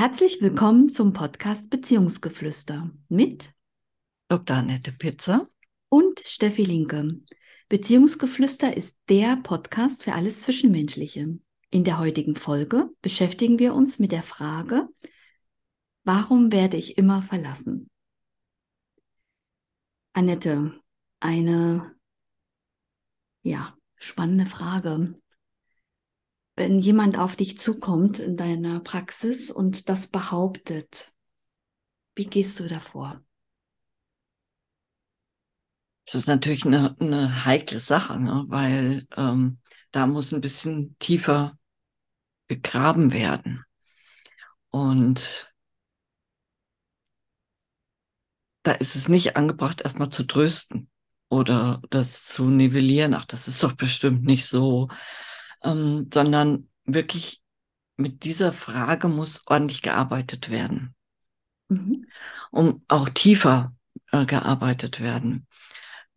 Herzlich willkommen zum Podcast Beziehungsgeflüster mit Dr. Annette Pitzer und Steffi Linke. Beziehungsgeflüster ist der Podcast für alles Zwischenmenschliche. In der heutigen Folge beschäftigen wir uns mit der Frage, warum werde ich immer verlassen? Annette, eine ja, spannende Frage wenn jemand auf dich zukommt in deiner Praxis und das behauptet, wie gehst du davor? Das ist natürlich eine, eine heikle Sache, ne? weil ähm, da muss ein bisschen tiefer gegraben werden. Und da ist es nicht angebracht, erstmal zu trösten oder das zu nivellieren. Ach, das ist doch bestimmt nicht so ähm, sondern wirklich mit dieser Frage muss ordentlich gearbeitet werden, mhm. um auch tiefer äh, gearbeitet werden,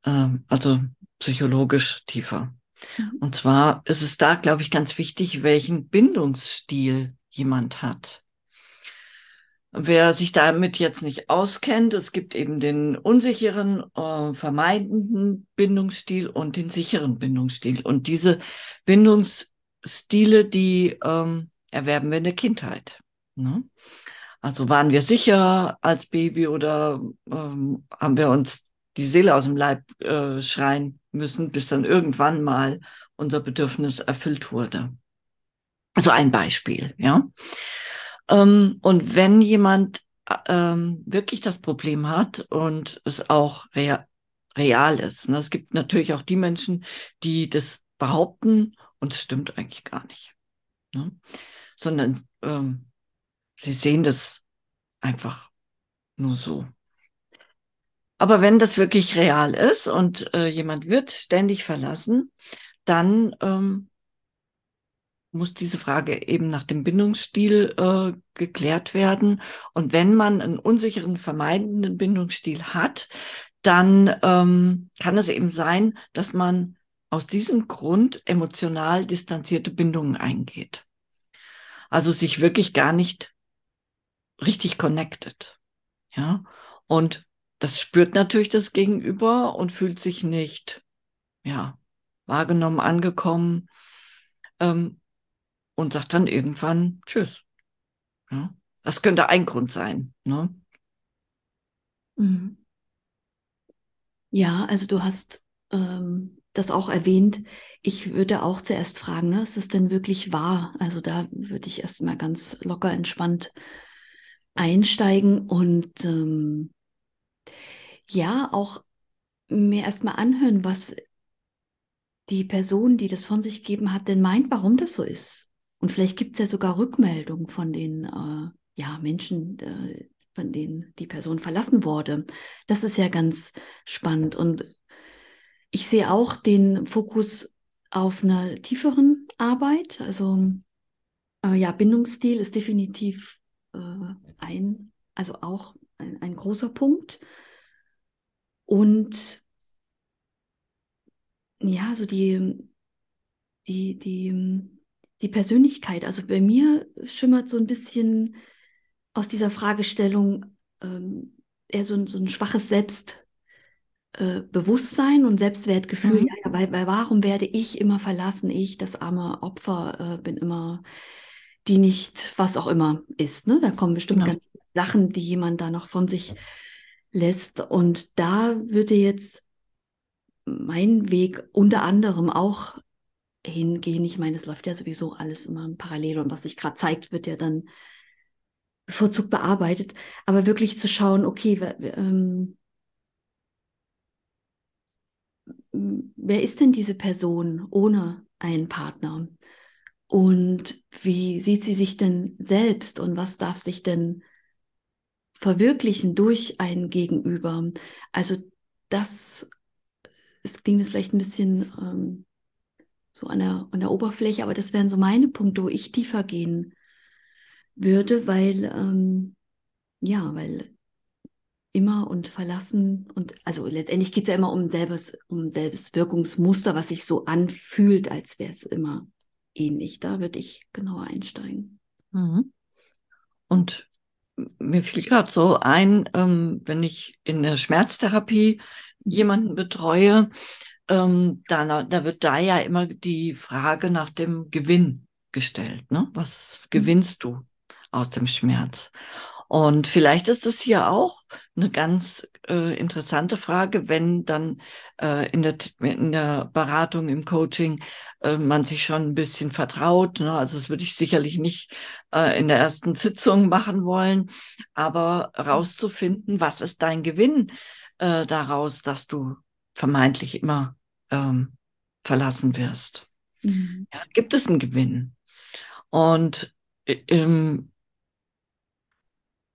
ähm, also psychologisch tiefer. Mhm. Und zwar ist es da, glaube ich, ganz wichtig, welchen Bindungsstil jemand hat. Wer sich damit jetzt nicht auskennt, es gibt eben den unsicheren, äh, vermeidenden Bindungsstil und den sicheren Bindungsstil. Und diese Bindungsstile, die ähm, erwerben wir in der Kindheit. Ne? Also waren wir sicher als Baby oder ähm, haben wir uns die Seele aus dem Leib äh, schreien müssen, bis dann irgendwann mal unser Bedürfnis erfüllt wurde. Also ein Beispiel, ja. Ähm, und wenn jemand ähm, wirklich das Problem hat und es auch rea real ist, ne? es gibt natürlich auch die Menschen, die das behaupten und es stimmt eigentlich gar nicht, ne? sondern ähm, sie sehen das einfach nur so. Aber wenn das wirklich real ist und äh, jemand wird ständig verlassen, dann ähm, muss diese Frage eben nach dem Bindungsstil äh, geklärt werden. Und wenn man einen unsicheren, vermeidenden Bindungsstil hat, dann ähm, kann es eben sein, dass man aus diesem Grund emotional distanzierte Bindungen eingeht. Also sich wirklich gar nicht richtig connected. Ja. Und das spürt natürlich das Gegenüber und fühlt sich nicht, ja, wahrgenommen, angekommen. Ähm, und sagt dann irgendwann Tschüss. Ja? Das könnte ein Grund sein. Ne? Mhm. Ja, also du hast ähm, das auch erwähnt. Ich würde auch zuerst fragen, ne, ist das denn wirklich wahr? Also da würde ich erstmal ganz locker entspannt einsteigen und ähm, ja, auch mir erstmal anhören, was die Person, die das von sich gegeben hat, denn meint, warum das so ist. Und vielleicht gibt es ja sogar Rückmeldungen von den äh, ja, Menschen, äh, von denen die Person verlassen wurde. Das ist ja ganz spannend. Und ich sehe auch den Fokus auf einer tieferen Arbeit. Also äh, ja, Bindungsstil ist definitiv äh, ein, also auch ein, ein großer Punkt. Und ja, so die, die, die die Persönlichkeit. Also bei mir schimmert so ein bisschen aus dieser Fragestellung ähm, eher so ein, so ein schwaches Selbstbewusstsein äh, und Selbstwertgefühl. Mhm. Ja, ja, weil, weil warum werde ich immer verlassen? Ich, das arme Opfer, äh, bin immer die nicht, was auch immer ist. Ne? Da kommen bestimmt genau. ganz Sachen, die jemand da noch von sich lässt. Und da würde jetzt mein Weg unter anderem auch hingehen. Ich meine, es läuft ja sowieso alles immer parallel und was sich gerade zeigt, wird ja dann bevorzugt bearbeitet. Aber wirklich zu schauen, okay, ähm, wer ist denn diese Person ohne einen Partner? Und wie sieht sie sich denn selbst und was darf sich denn verwirklichen durch ein Gegenüber? Also das, es klingt jetzt vielleicht ein bisschen ähm, so an der, an der Oberfläche, aber das wären so meine Punkte, wo ich tiefer gehen würde, weil, ähm, ja, weil immer und verlassen und also letztendlich geht es ja immer um selbes, um Selbstwirkungsmuster, was sich so anfühlt, als wäre es immer ähnlich. Da würde ich genauer einsteigen. Mhm. Und mir fiel gerade so ein, ähm, wenn ich in der Schmerztherapie jemanden betreue, ähm, da, da wird da ja immer die Frage nach dem Gewinn gestellt. Ne? Was gewinnst du aus dem Schmerz? Und vielleicht ist es hier auch eine ganz äh, interessante Frage, wenn dann äh, in, der, in der Beratung, im Coaching äh, man sich schon ein bisschen vertraut. Ne? Also das würde ich sicherlich nicht äh, in der ersten Sitzung machen wollen, aber rauszufinden, was ist dein Gewinn äh, daraus, dass du vermeintlich immer ähm, verlassen wirst. Mhm. Ja, gibt es einen Gewinn? Und ähm,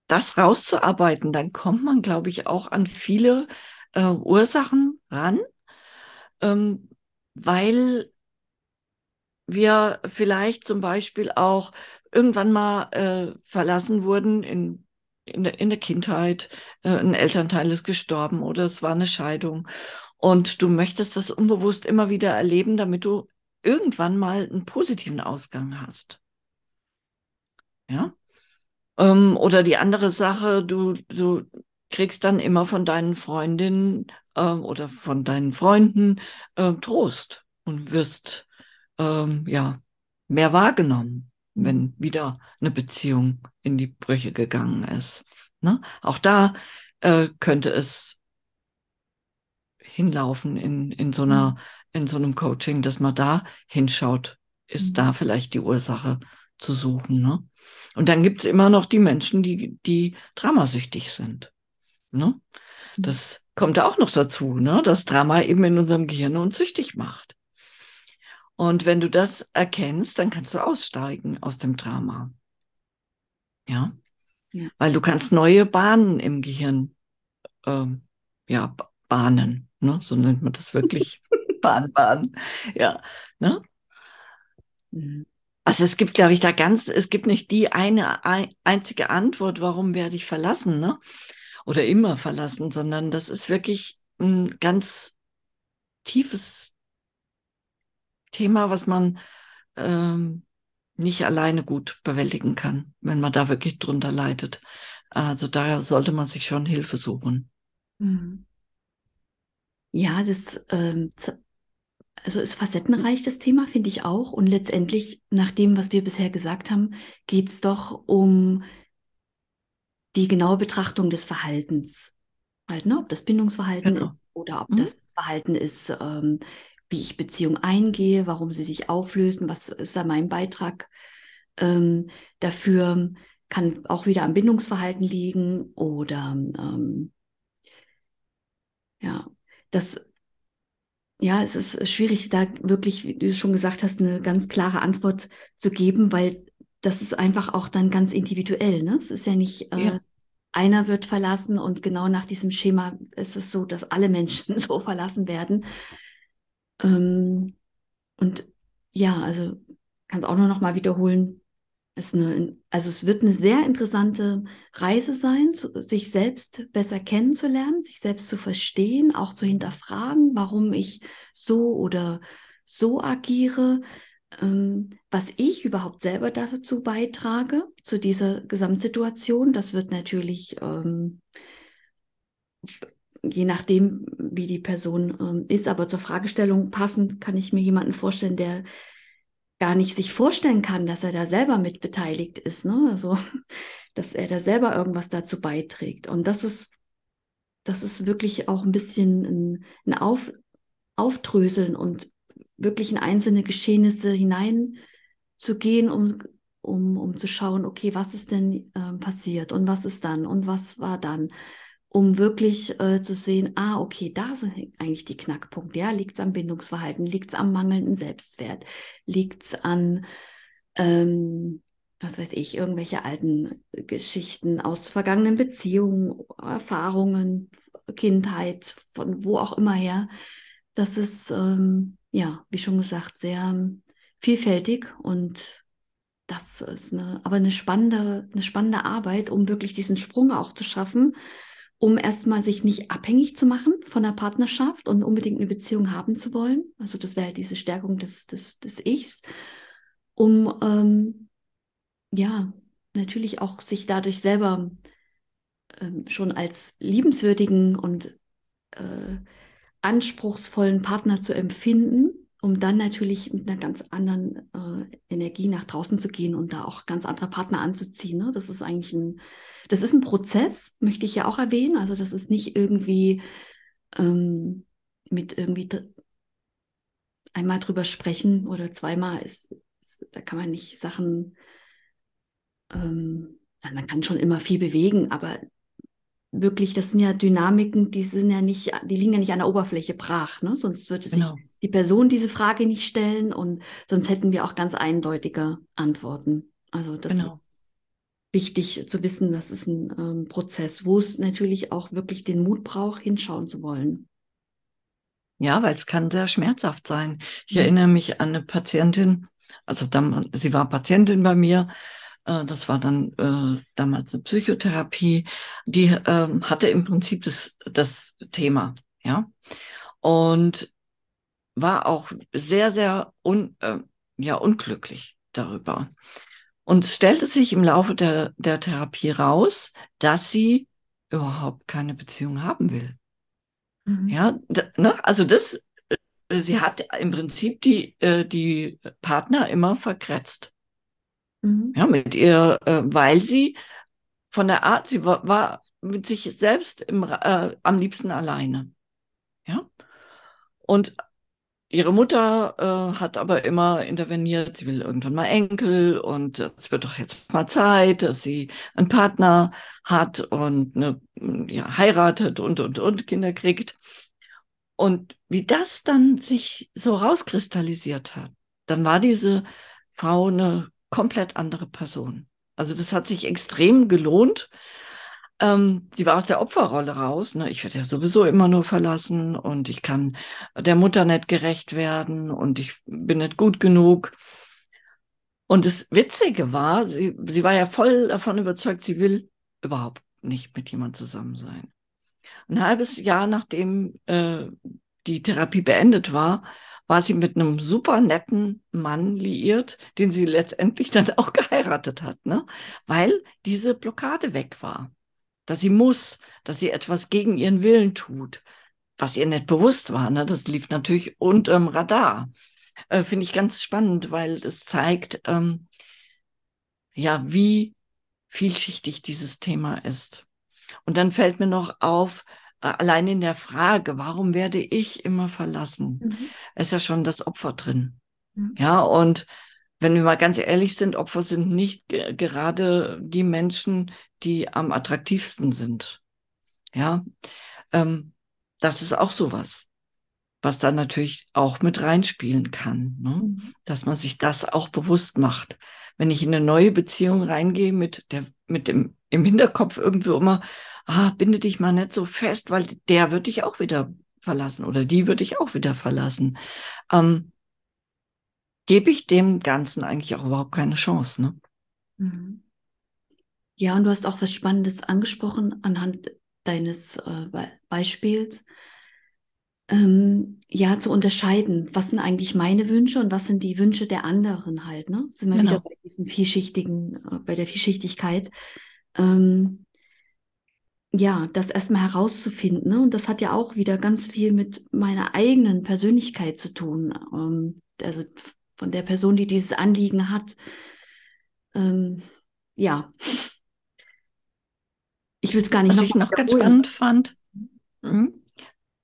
das rauszuarbeiten, dann kommt man, glaube ich, auch an viele äh, Ursachen ran, ähm, weil wir vielleicht zum Beispiel auch irgendwann mal äh, verlassen wurden in, in, der, in der Kindheit, äh, ein Elternteil ist gestorben oder es war eine Scheidung. Und du möchtest das unbewusst immer wieder erleben, damit du irgendwann mal einen positiven Ausgang hast. Ja. Ähm, oder die andere Sache, du, du kriegst dann immer von deinen Freundinnen äh, oder von deinen Freunden äh, Trost und wirst ähm, ja mehr wahrgenommen, wenn wieder eine Beziehung in die Brüche gegangen ist. Ne? Auch da äh, könnte es hinlaufen in, in so einer, mhm. in so einem Coaching, dass man da hinschaut, ist mhm. da vielleicht die Ursache zu suchen. Ne? Und dann gibt's immer noch die Menschen, die, die dramasüchtig sind. Ne? Mhm. Das kommt auch noch dazu, ne? dass Drama eben in unserem Gehirn uns süchtig macht. Und wenn du das erkennst, dann kannst du aussteigen aus dem Drama. Ja. ja. Weil du kannst neue Bahnen im Gehirn ähm, ja, bahnen. Ne? So nennt man das wirklich. Bahn, Bahn. Ja. Ne? Also es gibt, glaube ich, da ganz, es gibt nicht die eine einzige Antwort, warum werde ich verlassen, ne? Oder immer verlassen, sondern das ist wirklich ein ganz tiefes Thema, was man ähm, nicht alleine gut bewältigen kann, wenn man da wirklich drunter leidet. Also da sollte man sich schon Hilfe suchen. Mhm. Ja, das ähm, also ist facettenreich das Thema, finde ich auch. Und letztendlich, nach dem, was wir bisher gesagt haben, geht es doch um die genaue Betrachtung des Verhaltens. Halt, ne? Ob das Bindungsverhalten genau. ist oder ob mhm. das Verhalten ist, ähm, wie ich Beziehungen eingehe, warum sie sich auflösen, was ist da mein Beitrag ähm, dafür, kann auch wieder am Bindungsverhalten liegen oder ähm, ja, das ja, es ist schwierig, da wirklich, wie du schon gesagt hast, eine ganz klare Antwort zu geben, weil das ist einfach auch dann ganz individuell. Ne? Es ist ja nicht, äh, ja. einer wird verlassen und genau nach diesem Schema ist es so, dass alle Menschen so verlassen werden. Ähm, und ja, also kann es auch nur noch mal wiederholen, ist eine, also es wird eine sehr interessante Reise sein, zu, sich selbst besser kennenzulernen, sich selbst zu verstehen, auch zu hinterfragen, warum ich so oder so agiere, ähm, was ich überhaupt selber dazu beitrage, zu dieser Gesamtsituation. Das wird natürlich, ähm, je nachdem, wie die Person ähm, ist, aber zur Fragestellung passend kann ich mir jemanden vorstellen, der gar nicht sich vorstellen kann, dass er da selber mit beteiligt ist, ne? Also, dass er da selber irgendwas dazu beiträgt. Und das ist, das ist wirklich auch ein bisschen ein, ein Auf, Aufdröseln und wirklich in einzelne Geschehnisse hineinzugehen, um, um, um zu schauen, okay, was ist denn äh, passiert und was ist dann und was war dann um wirklich äh, zu sehen, ah, okay, da sind eigentlich die Knackpunkte. Ja, liegt es am Bindungsverhalten, liegt es am mangelnden Selbstwert, liegt es an, ähm, was weiß ich, irgendwelche alten Geschichten aus vergangenen Beziehungen, Erfahrungen, Kindheit, von wo auch immer her. Das ist, ähm, ja, wie schon gesagt, sehr vielfältig und das ist eine, aber eine spannende, eine spannende Arbeit, um wirklich diesen Sprung auch zu schaffen um erstmal sich nicht abhängig zu machen von der Partnerschaft und unbedingt eine Beziehung haben zu wollen. Also das wäre halt diese Stärkung des, des, des Ichs, um ähm, ja natürlich auch sich dadurch selber ähm, schon als liebenswürdigen und äh, anspruchsvollen Partner zu empfinden, um dann natürlich mit einer ganz anderen äh, Energie nach draußen zu gehen und da auch ganz andere Partner anzuziehen. Ne? Das ist eigentlich ein, das ist ein Prozess, möchte ich ja auch erwähnen. Also das ist nicht irgendwie ähm, mit irgendwie einmal drüber sprechen oder zweimal ist, ist da kann man nicht Sachen, ähm, also man kann schon immer viel bewegen, aber wirklich, das sind ja Dynamiken, die sind ja nicht, die liegen ja nicht an der Oberfläche brach, ne? Sonst würde genau. sich die Person diese Frage nicht stellen und sonst hätten wir auch ganz eindeutige Antworten. Also das genau. ist wichtig zu wissen, das ist ein ähm, Prozess, wo es natürlich auch wirklich den Mut braucht, hinschauen zu wollen. Ja, weil es kann sehr schmerzhaft sein. Ich erinnere mich an eine Patientin, also dann, sie war Patientin bei mir, das war dann äh, damals eine Psychotherapie, die äh, hatte im Prinzip das, das Thema, ja. Und war auch sehr, sehr un, äh, ja, unglücklich darüber. Und stellte sich im Laufe der, der Therapie raus, dass sie überhaupt keine Beziehung haben will. Mhm. Ja, ne? also das, äh, sie hat im Prinzip die, äh, die Partner immer verkretzt. Mhm. Ja, mit ihr, äh, weil sie von der Art, sie war, war mit sich selbst im, äh, am liebsten alleine. Ja. Und ihre Mutter äh, hat aber immer interveniert, sie will irgendwann mal Enkel und es wird doch jetzt mal Zeit, dass sie einen Partner hat und eine, ja, heiratet und, und, und Kinder kriegt. Und wie das dann sich so rauskristallisiert hat, dann war diese Frau eine komplett andere Person. Also das hat sich extrem gelohnt. Ähm, sie war aus der Opferrolle raus. Ne? Ich werde ja sowieso immer nur verlassen und ich kann der Mutter nicht gerecht werden und ich bin nicht gut genug. Und das Witzige war, sie, sie war ja voll davon überzeugt, sie will überhaupt nicht mit jemand zusammen sein. Ein halbes Jahr nachdem äh, die Therapie beendet war, war sie mit einem super netten Mann liiert, den sie letztendlich dann auch geheiratet hat, ne? Weil diese Blockade weg war. Dass sie muss, dass sie etwas gegen ihren Willen tut, was ihr nicht bewusst war. Ne? Das lief natürlich unterm Radar. Äh, Finde ich ganz spannend, weil das zeigt, ähm, ja, wie vielschichtig dieses Thema ist. Und dann fällt mir noch auf, allein in der Frage, warum werde ich immer verlassen, mhm. ist ja schon das Opfer drin. Mhm. Ja, und wenn wir mal ganz ehrlich sind, Opfer sind nicht gerade die Menschen, die am attraktivsten sind. Ja, ähm, das ist auch sowas, was da natürlich auch mit reinspielen kann, ne? Mhm. dass man sich das auch bewusst macht. Wenn ich in eine neue Beziehung reingehe mit der, mit dem im Hinterkopf irgendwo immer, ah, binde dich mal nicht so fest, weil der wird dich auch wieder verlassen oder die würde ich auch wieder verlassen. Ähm, gebe ich dem Ganzen eigentlich auch überhaupt keine Chance. Ne? Mhm. Ja, und du hast auch was Spannendes angesprochen anhand deines äh, Beispiels. Ähm, ja, zu unterscheiden, was sind eigentlich meine Wünsche und was sind die Wünsche der anderen halt, ne? Sind wir genau. wieder bei diesen vielschichtigen, äh, bei der Vielschichtigkeit. Ähm, ja, das erstmal herauszufinden. Ne? Und das hat ja auch wieder ganz viel mit meiner eigenen Persönlichkeit zu tun. Ähm, also von der Person, die dieses Anliegen hat. Ähm, ja. Ich will es gar nicht Was noch ich noch ganz spannend fand, hm,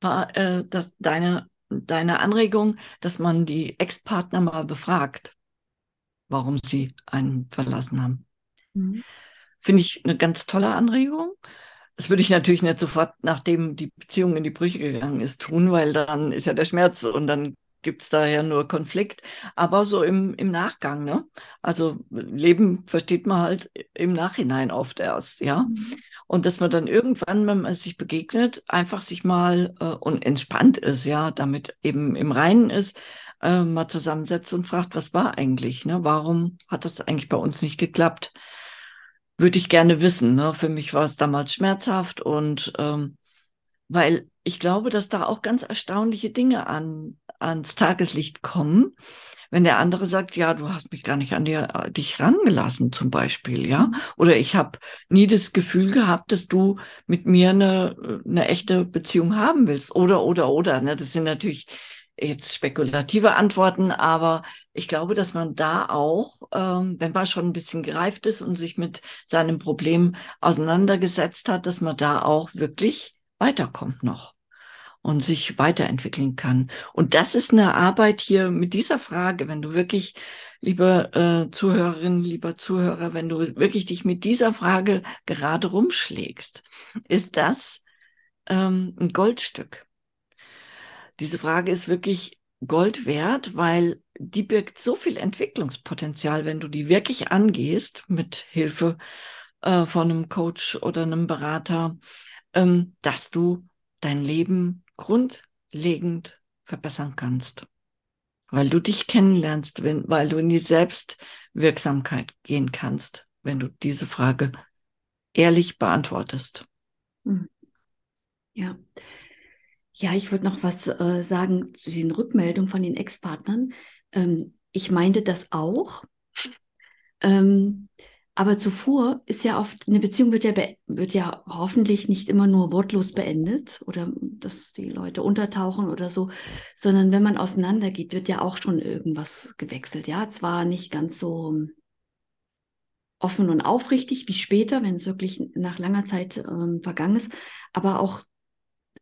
war äh, dass deine, deine Anregung, dass man die Ex-Partner mal befragt, warum sie einen verlassen haben. Mhm. Finde ich eine ganz tolle Anregung. Das würde ich natürlich nicht sofort, nachdem die Beziehung in die Brüche gegangen ist, tun, weil dann ist ja der Schmerz und dann gibt es da ja nur Konflikt. Aber so im, im Nachgang, ne? Also Leben versteht man halt im Nachhinein oft erst, ja. Mhm. Und dass man dann irgendwann, wenn man sich begegnet, einfach sich mal äh, und entspannt ist, ja, damit eben im Reinen ist, äh, mal zusammensetzt und fragt, was war eigentlich, ne? Warum hat das eigentlich bei uns nicht geklappt? würde ich gerne wissen. Ne? Für mich war es damals schmerzhaft und ähm, weil ich glaube, dass da auch ganz erstaunliche Dinge an, ans Tageslicht kommen, wenn der andere sagt, ja, du hast mich gar nicht an dir, äh, dich rangelassen, zum Beispiel, ja, mhm. oder ich habe nie das Gefühl gehabt, dass du mit mir eine, eine echte Beziehung haben willst, oder, oder, oder, ne, das sind natürlich jetzt spekulative Antworten, aber ich glaube, dass man da auch, ähm, wenn man schon ein bisschen gereift ist und sich mit seinem Problem auseinandergesetzt hat, dass man da auch wirklich weiterkommt noch und sich weiterentwickeln kann. Und das ist eine Arbeit hier mit dieser Frage, wenn du wirklich, liebe äh, Zuhörerin, lieber Zuhörer, wenn du wirklich dich mit dieser Frage gerade rumschlägst, ist das ähm, ein Goldstück. Diese Frage ist wirklich Gold wert, weil die birgt so viel Entwicklungspotenzial, wenn du die wirklich angehst mit Hilfe äh, von einem Coach oder einem Berater, ähm, dass du dein Leben grundlegend verbessern kannst. Weil du dich kennenlernst, wenn, weil du in die Selbstwirksamkeit gehen kannst, wenn du diese Frage ehrlich beantwortest. Hm. Ja. Ja, ich wollte noch was äh, sagen zu den Rückmeldungen von den Ex-Partnern. Ähm, ich meinte das auch. Ähm, aber zuvor ist ja oft, eine Beziehung wird ja, wird ja hoffentlich nicht immer nur wortlos beendet oder dass die Leute untertauchen oder so, sondern wenn man auseinandergeht, wird ja auch schon irgendwas gewechselt. Ja, zwar nicht ganz so offen und aufrichtig wie später, wenn es wirklich nach langer Zeit ähm, vergangen ist, aber auch,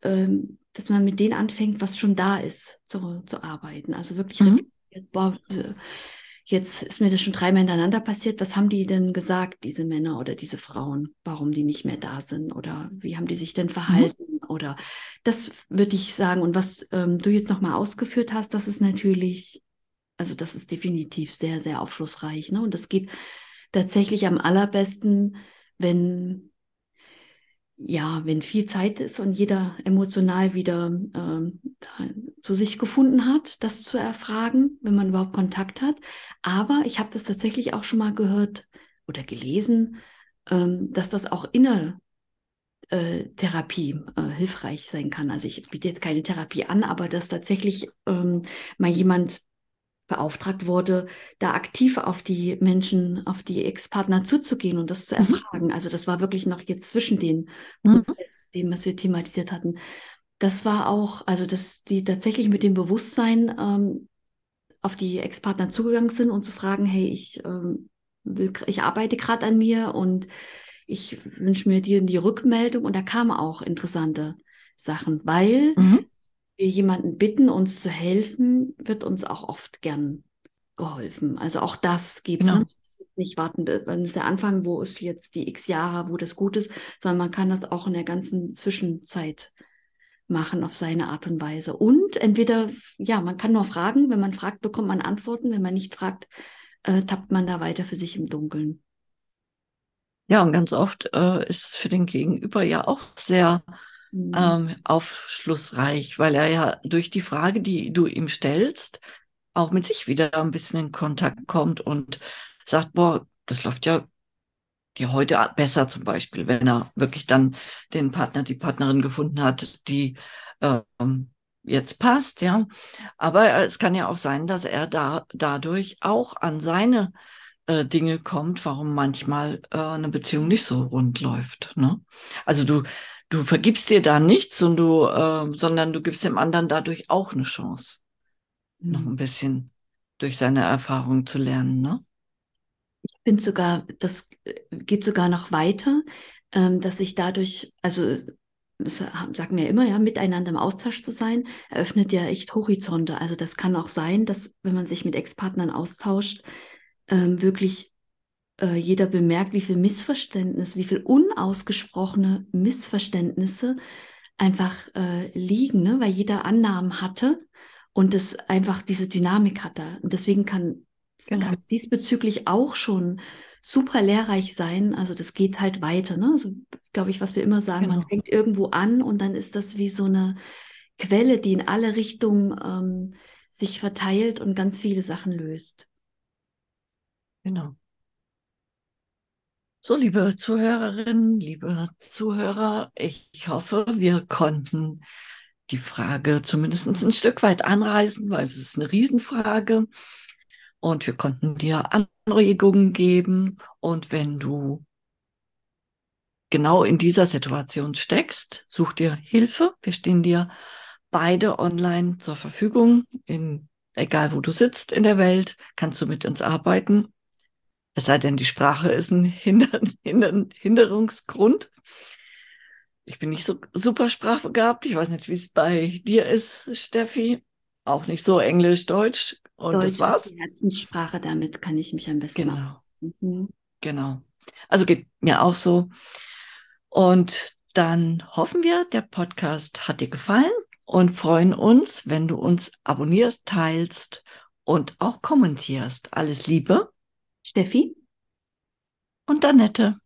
ähm, dass man mit denen anfängt, was schon da ist, zu, zu arbeiten. Also wirklich mhm. boah, Jetzt ist mir das schon dreimal hintereinander passiert. Was haben die denn gesagt, diese Männer oder diese Frauen, warum die nicht mehr da sind? Oder wie haben die sich denn mhm. verhalten? Mhm. Oder das würde ich sagen. Und was ähm, du jetzt nochmal ausgeführt hast, das ist natürlich, also das ist definitiv sehr, sehr aufschlussreich. Ne? Und das geht tatsächlich am allerbesten, wenn ja, wenn viel Zeit ist und jeder emotional wieder ähm, zu sich gefunden hat, das zu erfragen, wenn man überhaupt Kontakt hat. Aber ich habe das tatsächlich auch schon mal gehört oder gelesen, ähm, dass das auch inner äh, Therapie äh, hilfreich sein kann. Also ich biete jetzt keine Therapie an, aber dass tatsächlich ähm, mal jemand beauftragt wurde, da aktiv auf die Menschen, auf die Ex-Partner zuzugehen und das zu mhm. erfragen. Also das war wirklich noch jetzt zwischen den mhm. Prozessen, was wir thematisiert hatten. Das war auch, also dass die tatsächlich mit dem Bewusstsein ähm, auf die Ex-Partner zugegangen sind und zu fragen, hey, ich, ähm, will, ich arbeite gerade an mir und ich wünsche mir dir die Rückmeldung und da kamen auch interessante Sachen, weil mhm wir jemanden bitten, uns zu helfen, wird uns auch oft gern geholfen. Also auch das gibt es. Genau. Ne? Nicht warten, wann ist der Anfang, wo ist jetzt die x Jahre, wo das gut ist, sondern man kann das auch in der ganzen Zwischenzeit machen auf seine Art und Weise. Und entweder, ja, man kann nur fragen, wenn man fragt, bekommt man Antworten, wenn man nicht fragt, äh, tappt man da weiter für sich im Dunkeln. Ja, und ganz oft äh, ist für den Gegenüber ja auch sehr mhm. ähm, aufschlussreich, weil er ja durch die Frage, die du ihm stellst, auch mit sich wieder ein bisschen in Kontakt kommt und sagt, boah, das läuft ja dir heute besser zum Beispiel, wenn er wirklich dann den Partner, die Partnerin gefunden hat, die ähm, jetzt passt, ja. Aber es kann ja auch sein, dass er da dadurch auch an seine äh, Dinge kommt, warum manchmal äh, eine Beziehung nicht so rund läuft. Ne? Also du, du vergibst dir da nichts und du, äh, sondern du gibst dem anderen dadurch auch eine Chance, mhm. noch ein bisschen durch seine Erfahrung zu lernen, ne? Ich finde sogar, das äh, geht sogar noch weiter, ähm, dass ich dadurch, also das sagen wir immer, ja, miteinander im Austausch zu sein, eröffnet ja echt Horizonte. Also das kann auch sein, dass wenn man sich mit Ex-Partnern austauscht, ähm, wirklich äh, jeder bemerkt, wie viel Missverständnis, wie viel unausgesprochene Missverständnisse einfach äh, liegen, ne? weil jeder Annahmen hatte und es einfach diese Dynamik hatte. Und deswegen kann genau. es diesbezüglich auch schon super lehrreich sein. Also das geht halt weiter. Ne? Also glaube ich, was wir immer sagen, genau. man fängt irgendwo an und dann ist das wie so eine Quelle, die in alle Richtungen ähm, sich verteilt und ganz viele Sachen löst. Genau. So, liebe Zuhörerinnen, liebe Zuhörer, ich hoffe, wir konnten die Frage zumindest ein Stück weit anreißen, weil es ist eine Riesenfrage. und wir konnten dir Anregungen geben. Und wenn du genau in dieser Situation steckst, such dir Hilfe. Wir stehen dir beide online zur Verfügung. In, egal wo du sitzt in der Welt, kannst du mit uns arbeiten. Es sei denn, die Sprache ist ein Hinder Hinder Hinderungsgrund. Ich bin nicht so super sprachbegabt. Ich weiß nicht, wie es bei dir ist, Steffi. Auch nicht so Englisch, Deutsch. Und Deutsch das war's. die Herzenssprache, damit kann ich mich am besten Genau. Mhm. Genau. Also geht mir auch so. Und dann hoffen wir, der Podcast hat dir gefallen und freuen uns, wenn du uns abonnierst, teilst und auch kommentierst. Alles Liebe Steffi? und Annette.